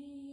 me.